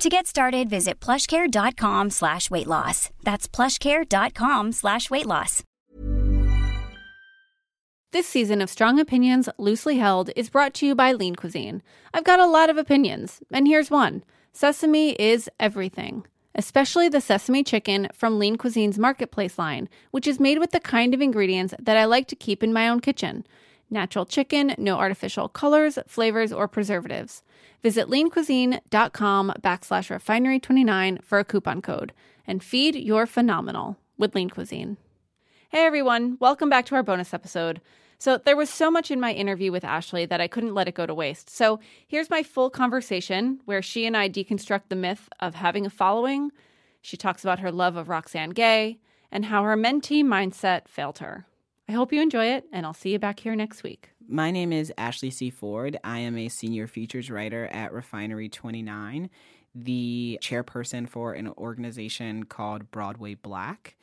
To get started, visit plushcare.com slash weight loss. That's plushcare.com slash weight loss. This season of Strong Opinions Loosely Held is brought to you by Lean Cuisine. I've got a lot of opinions, and here's one. Sesame is everything, especially the sesame chicken from Lean Cuisine's Marketplace line, which is made with the kind of ingredients that I like to keep in my own kitchen. Natural chicken, no artificial colors, flavors, or preservatives. Visit leancuisine.com backslash refinery29 for a coupon code and feed your phenomenal with Lean Cuisine. Hey everyone, welcome back to our bonus episode. So, there was so much in my interview with Ashley that I couldn't let it go to waste. So, here's my full conversation where she and I deconstruct the myth of having a following. She talks about her love of Roxane Gay and how her mentee mindset failed her. I hope you enjoy it, and I'll see you back here next week. My name is Ashley C. Ford. I am a senior features writer at Refinery 29, the chairperson for an organization called Broadway Black.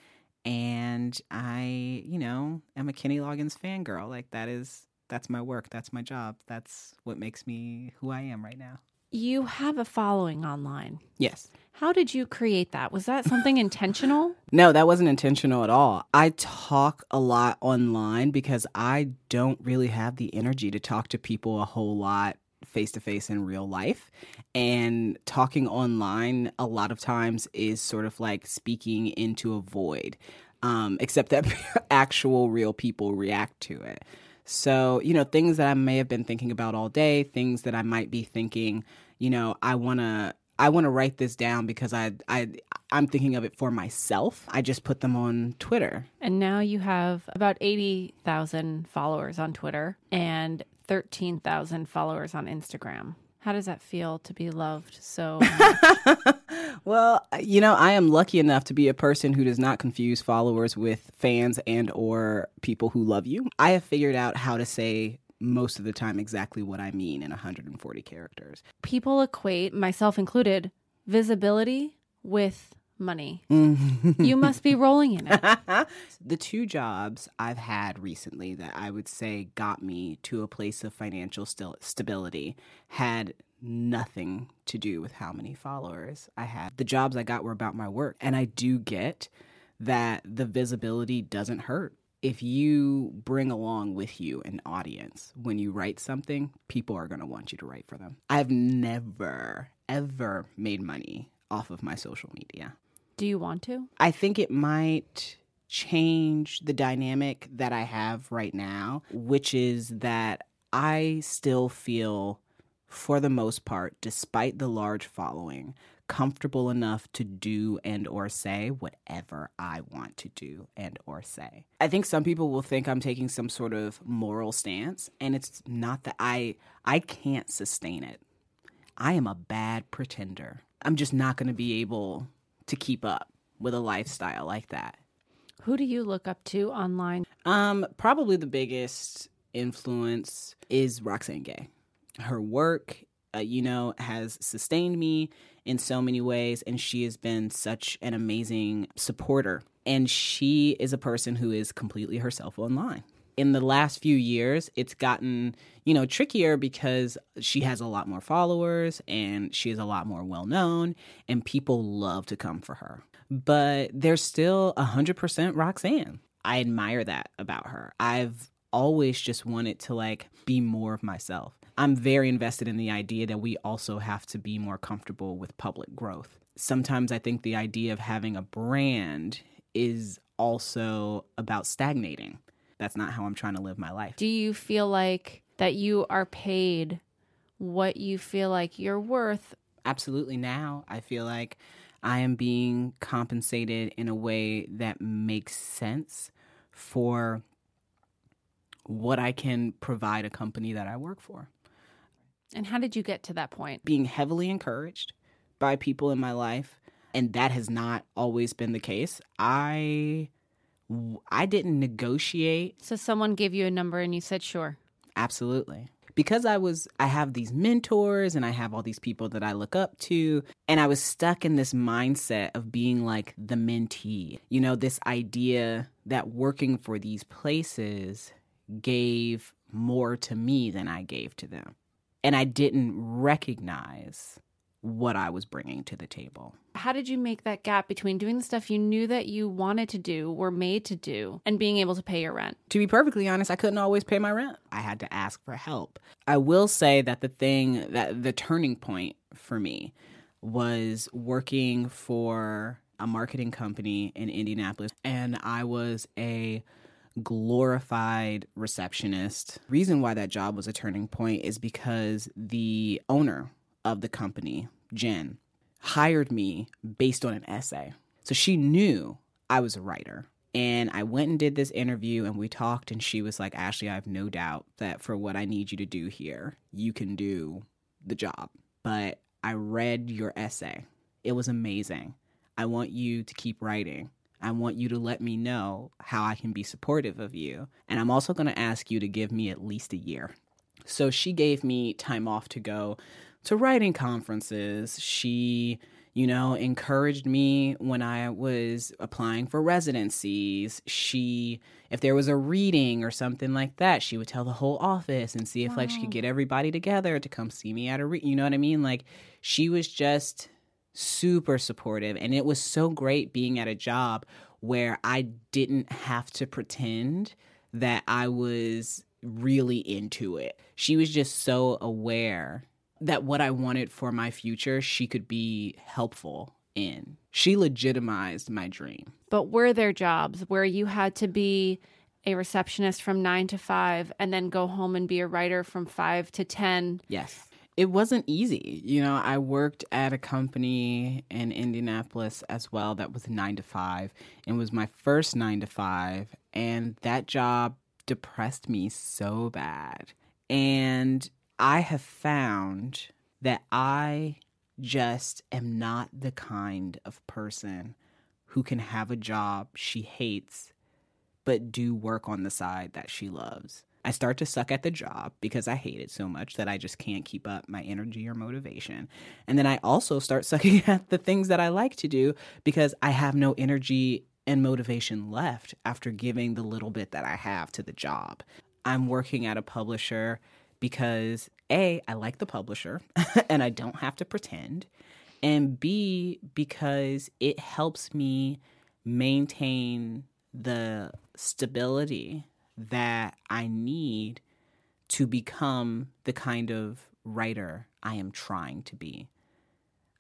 And I, you know, am a Kenny Loggins fangirl. Like that is that's my work. That's my job. That's what makes me who I am right now. You have a following online. Yes. How did you create that? Was that something intentional? No, that wasn't intentional at all. I talk a lot online because I don't really have the energy to talk to people a whole lot face to face in real life. And talking online a lot of times is sort of like speaking into a void, um, except that actual real people react to it. So, you know, things that I may have been thinking about all day, things that I might be thinking, you know, I want to I want to write this down because I I I'm thinking of it for myself. I just put them on Twitter. And now you have about 80,000 followers on Twitter and 13,000 followers on Instagram. How does that feel to be loved so well, you know, I am lucky enough to be a person who does not confuse followers with fans and or people who love you. I have figured out how to say most of the time exactly what I mean in 140 characters. People equate, myself included, visibility with money. Mm. you must be rolling in it. the two jobs I've had recently that I would say got me to a place of financial st- stability had nothing to do with how many followers I had. The jobs I got were about my work. And I do get that the visibility doesn't hurt. If you bring along with you an audience when you write something, people are going to want you to write for them. I've never, ever made money off of my social media. Do you want to? I think it might change the dynamic that I have right now, which is that I still feel, for the most part, despite the large following, comfortable enough to do and or say whatever I want to do and or say. I think some people will think I'm taking some sort of moral stance and it's not that I I can't sustain it. I am a bad pretender. I'm just not going to be able to keep up with a lifestyle like that. Who do you look up to online? Um, probably the biggest influence is Roxane Gay. Her work, uh, you know, has sustained me in so many ways, and she has been such an amazing supporter. And she is a person who is completely herself online in the last few years, it's gotten, you know, trickier because she has a lot more followers and she is a lot more well known and people love to come for her. But there's still 100% Roxane. I admire that about her. I've always just wanted to like be more of myself. I'm very invested in the idea that we also have to be more comfortable with public growth. Sometimes I think the idea of having a brand is also about stagnating that's not how I'm trying to live my life. Do you feel like that you are paid what you feel like you're worth? Absolutely. Now I feel like I am being compensated in a way that makes sense for what I can provide a company that I work for. And how did you get to that point? Being heavily encouraged by people in my life, and that has not always been the case. I I didn't negotiate. So someone gave you a number and you said sure. Absolutely. Because I was I have these mentors and I have all these people that I look up to and I was stuck in this mindset of being like the mentee. You know, this idea that working for these places gave more to me than I gave to them. And I didn't recognize what I was bringing to the table. How did you make that gap between doing the stuff you knew that you wanted to do, were made to do, and being able to pay your rent? To be perfectly honest, I couldn't always pay my rent. I had to ask for help. I will say that the thing that the turning point for me was working for a marketing company in Indianapolis, and I was a glorified receptionist. Reason why that job was a turning point is because the owner of the company, Jen, hired me based on an essay. So she knew I was a writer. And I went and did this interview and we talked, and she was like, Ashley, I have no doubt that for what I need you to do here, you can do the job. But I read your essay, it was amazing. I want you to keep writing. I want you to let me know how I can be supportive of you. And I'm also going to ask you to give me at least a year. So she gave me time off to go to writing conferences. She, you know, encouraged me when I was applying for residencies. She, if there was a reading or something like that, she would tell the whole office and see if wow. like she could get everybody together to come see me at a re- you know what I mean? Like she was just super supportive and it was so great being at a job where I didn't have to pretend that I was really into it. She was just so aware that what I wanted for my future, she could be helpful in. She legitimized my dream. But were there jobs where you had to be a receptionist from nine to five and then go home and be a writer from five to 10? Yes. It wasn't easy. You know, I worked at a company in Indianapolis as well that was nine to five and was my first nine to five. And that job depressed me so bad. And I have found that I just am not the kind of person who can have a job she hates but do work on the side that she loves. I start to suck at the job because I hate it so much that I just can't keep up my energy or motivation. And then I also start sucking at the things that I like to do because I have no energy and motivation left after giving the little bit that I have to the job. I'm working at a publisher because A, I like the publisher and I don't have to pretend. And B, because it helps me maintain the stability that I need to become the kind of writer I am trying to be.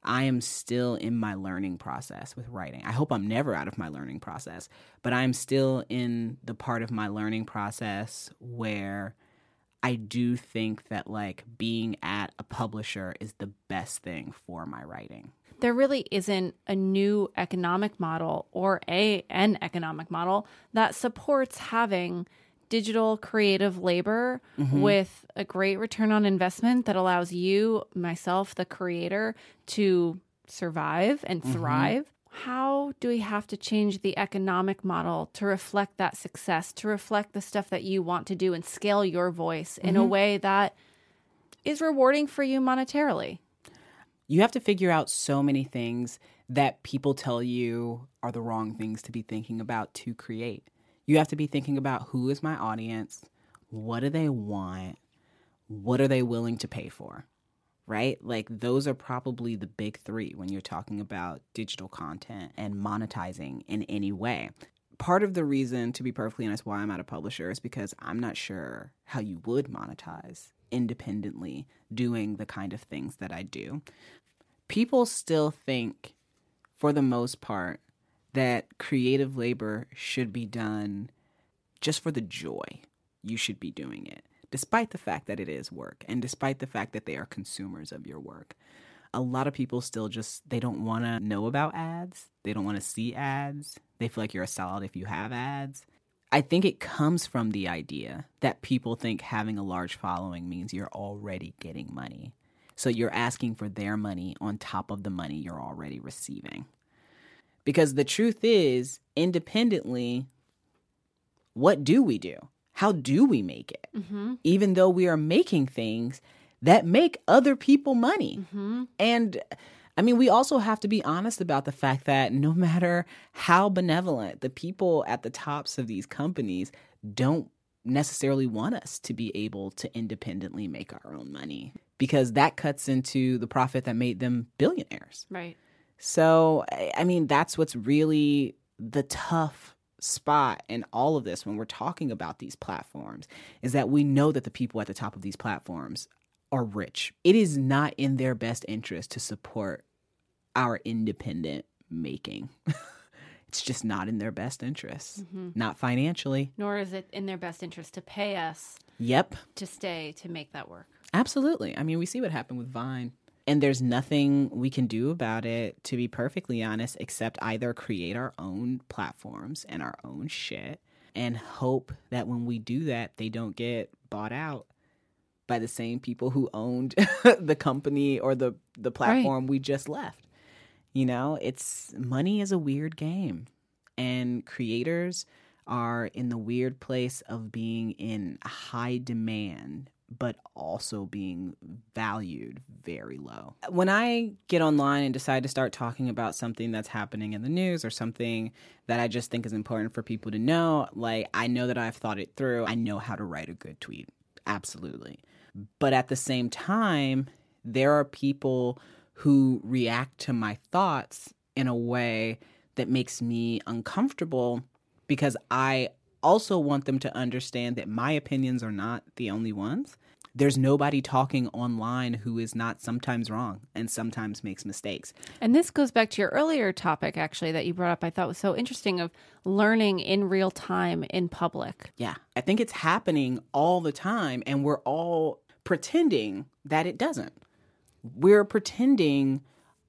I am still in my learning process with writing. I hope I'm never out of my learning process, but I'm still in the part of my learning process where I do think that like being at a publisher is the best thing for my writing. There really isn't a new economic model or a an economic model that supports having digital creative labor mm-hmm. with a great return on investment that allows you, myself, the creator, to survive and mm-hmm. How do we have to change the economic model to reflect that success, to reflect the stuff that you want to do and scale your voice in mm-hmm. a way that is rewarding for you monetarily? You have to figure out so many things that people tell you are the wrong things to be thinking about to create. You have to be thinking about who is my audience? What do they want? What are they willing to pay for? Right? Like those are probably the big three when you're talking about digital content and monetizing in any way. Part of the reason, to be perfectly honest, why I'm at a publisher is because I'm not sure how you would monetize independently doing the kind of things that I do. People still think, for the most part, that creative labor should be done just for the joy you should be doing it despite the fact that it is work and despite the fact that they are consumers of your work. A lot of people still just they don't want to know about ads. They don't want to see ads. They feel like you're a sellout if you have ads. I think it comes from the idea that people think having a large following means you're already getting money. So you're asking for their money on top of the money you're already receiving. Because the truth is, independently, what do we do? How do we make it? Mm-hmm. Even though we are making things that make other people money. Mm-hmm. And I mean, we also have to be honest about the fact that no matter how benevolent the people at the tops of these companies don't necessarily want us to be able to independently make our own money because that cuts into the profit that made them billionaires. Right. So, I mean, that's what's really the tough spot in all of this when we're talking about these platforms is that we know that the people at the top of these platforms are rich. It is not in their best interest to support our independent making. it's just not in their best interest, mm-hmm. not financially. Nor is it in their best interest to pay us. Yep. To stay to make that work. Absolutely. I mean, we see what happened with Vine. And there's nothing we can do about it, to be perfectly honest, except either create our own platforms and our own shit and hope that when we do that, they don't get bought out by the same people who owned the company or the, the platform right. we just left. You know, it's money is a weird game, and creators are in the weird place of being in high demand but also being valued very low. When I get online and decide to start talking about something that's happening in the news or something that I just think is important for people to know, like I know that I've thought it through. I know how to write a good tweet. Absolutely. But at the same time, there are people who react to my thoughts in a way that makes me uncomfortable because I also want them to understand that my opinions are not the only ones. There's nobody talking online who is not sometimes wrong and sometimes makes mistakes. And this goes back to your earlier topic, actually, that you brought up, I thought was so interesting of learning in real time in public. Yeah. I think it's happening all the time, and we're all pretending that it doesn't. We're pretending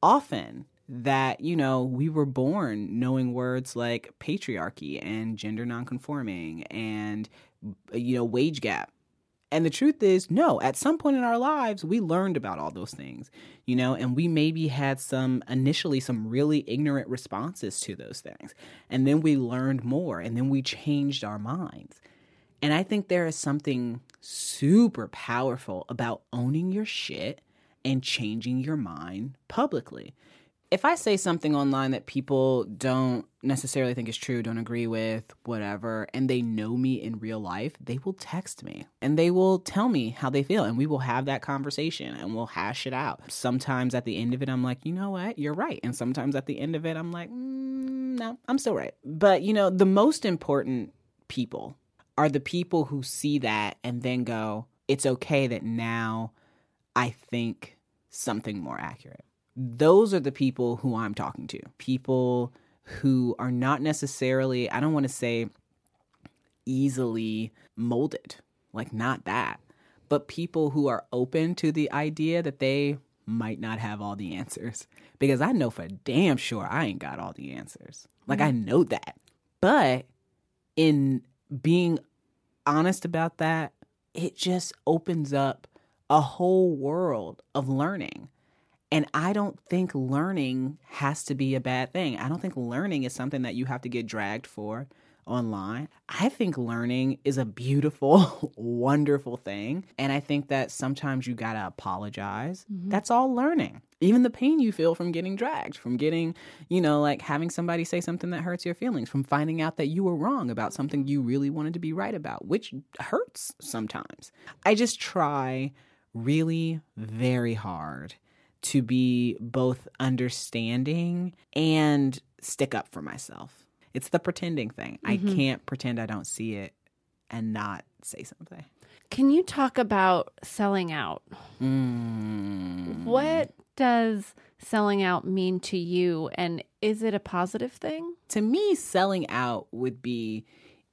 often that you know we were born knowing words like patriarchy and gender nonconforming and you know wage gap and the truth is no at some point in our lives we learned about all those things you know and we maybe had some initially some really ignorant responses to those things. And then we learned more and then we changed our minds. And i think there is something super powerful about owning your shit and changing your mind publicly if I say something online that people don't necessarily think is true, don't agree with, whatever, and they know me in real life, they will text me and they will tell me how they feel and we will have that conversation and we'll hash it out. Sometimes at the end of it, I'm like, you know what, you're right. And sometimes at the end of it, I'm like, mm, no, I'm still right. But, you know, the most important people are the people who see that and then go, it's okay that now I think something more accurate those are the people who I'm talking to. People who are not necessarily, I don't want to say easily molded, like not that, but people who are open to the idea that they might not have all the answers. Because I know for damn sure I ain't got all the answers. Like, mm-hmm. I know that. But in being honest about that, it just opens up a whole world of learning and I don't think learning has to be a bad thing. I don't think learning is something that you have to get dragged for online. I think learning is a beautiful, wonderful thing. And I think that sometimes you got to apologize. Mm-hmm. That's all learning. Even the pain you feel from getting dragged, from getting, you know, like having somebody say something that hurts your feelings, from finding out that you were wrong about something you really wanted to be right about, which hurts sometimes. I just try really very hard to be both understanding and stick up for myself. It's the pretending thing. Mm-hmm. I can't pretend I don't see it and not say something. Can you talk about selling out? Mm. What does selling out mean to you? And is it a positive thing? To me, selling out would be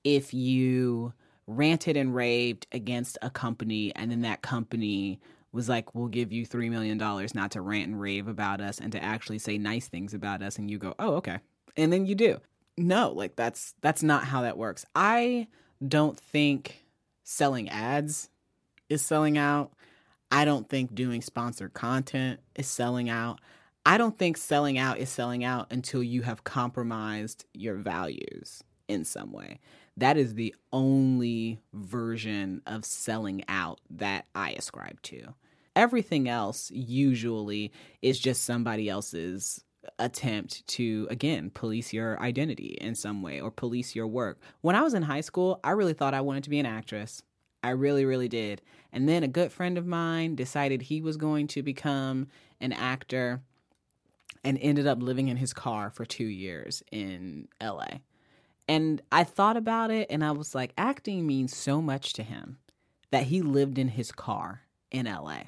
if you ranted and raved against a company and then that company was like, we'll give you $3 million not to rant and rave about us and to actually say nice things about us. And you go, oh, okay. And then you do. No, like that's that's not how that works. I don't think selling ads is selling out. I don't think doing sponsored content is selling out. I don't think selling out is selling out until you have compromised your values in some way. That is the only version of selling out that I ascribe to. Everything else usually is just somebody else's attempt to again police your identity in some way or police your work. When I was in high school, I really thought I wanted to be an actress. I really really did. And then a good friend of mine decided he was going to become an actor and ended up living in his car for 2 years in LA. And I thought about it and I was like acting means so much to him that he lived in his car in LA.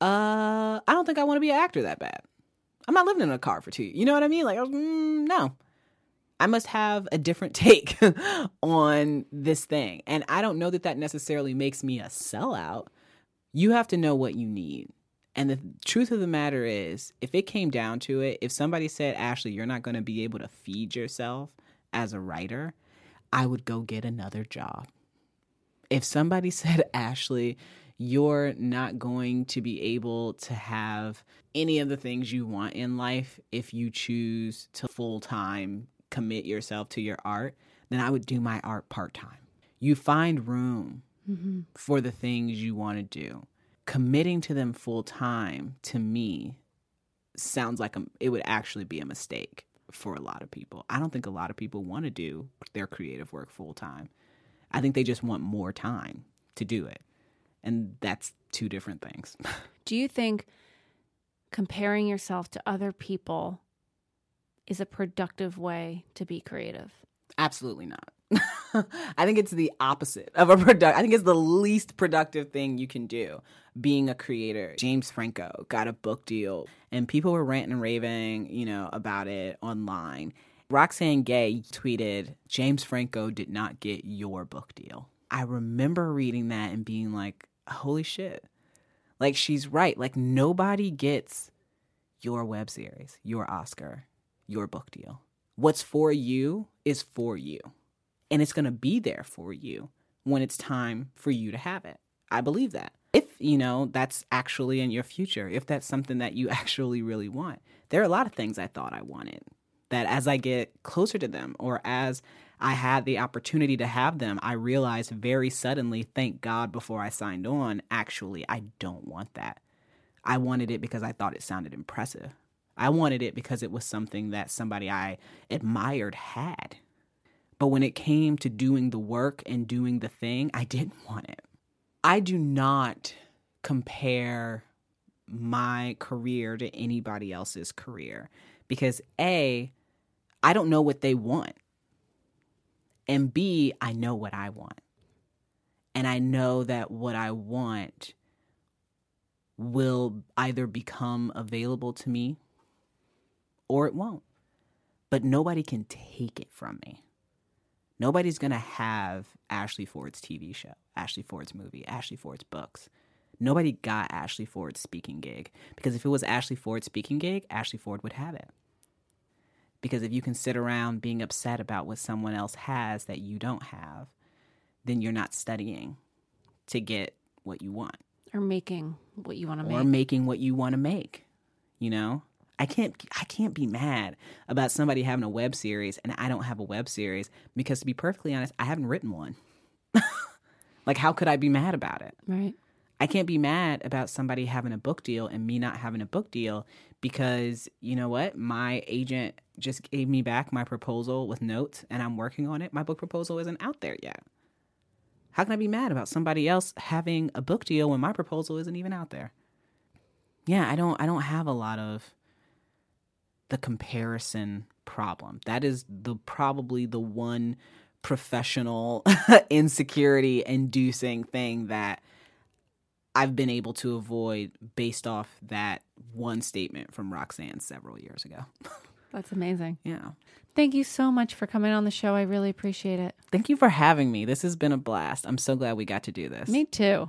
Uh, I don't think I want to be an actor that bad. I'm not living in a car for two. You know what I mean? Like, mm, no. I must have a different take on this thing. And I don't know that that necessarily makes me a sellout. You have to know what you need. And the truth of the matter is, if it came down to it, if somebody said, Ashley, you're not going to be able to feed yourself as a writer, I would go get another job. If somebody said, Ashley, you're not going to be able to have any of the things you want in life if you choose to full time commit yourself to your art, then I would do my art part time. You find room mm-hmm. for the things you want to do. Committing to them full time to me sounds like a, it would actually be a mistake for a lot of people. I don't think a lot of people want to do their creative work full time. I think they just want more time to do it. And that's two different things. Do you think comparing yourself to other people is a productive way to be creative? Absolutely not. I think it's the opposite of a product. I think it's the least productive thing you can do being a creator. James Franco got a book deal and people were ranting and raving, you know, about it online. Roxane Gay tweeted, James Franco did not get your book deal. I remember reading that and being like, holy shit. Like she's right. Like nobody gets your web series, your Oscar, your book deal. What's for you is for you. And it's going to be there for you when it's time for you to have it. I believe that. If, you know, that's actually in your future, if that's something that you actually really want. There are a lot of things I thought I wanted that as I get closer to them or as I had the opportunity to have them, I realized very suddenly, thank God, before I signed on, actually, I don't want that. I wanted it because I thought it sounded impressive. I wanted it because it was something that somebody I admired had. But when it came to doing the work and doing the thing, I didn't want it. I do not compare my career to anybody else's career because A, I don't know what they want. And B, I know what I want. And I know that what I want will either become available to me or it won't. But nobody can take it from me. Nobody's going to have Ashley Ford's TV show, Ashley Ford's movie, Ashley Ford's books. Nobody got Ashley Ford's speaking gig because if it was Ashley Ford's speaking gig, Ashley Ford would have it. Because if you can sit around being upset about what someone else has that you don't have, then you're not studying to get what you want. Or making what you want to make. Or making what you want to make. You know? I can't I can't be mad about somebody having a web series and I don't have a web series because to be perfectly honest, I haven't written one. like how could I be mad about it? Right. I can't be mad about somebody having a book deal and me not having a book deal because you know what? My agent just gave me back my proposal with notes and I'm working on it. My book proposal isn't out there yet. How can I be mad about somebody else having a book deal when my proposal isn't even out there? Yeah, I don't I don't have a lot of the comparison problem. That is the probably the one professional insecurity inducing thing that I've been able to avoid based off that one statement from Roxane several years ago. That's amazing. Yeah. Thank you so much for coming on the show. I really appreciate it. Thank you for having me. This has been a blast. I'm so glad we got to do this. Me too.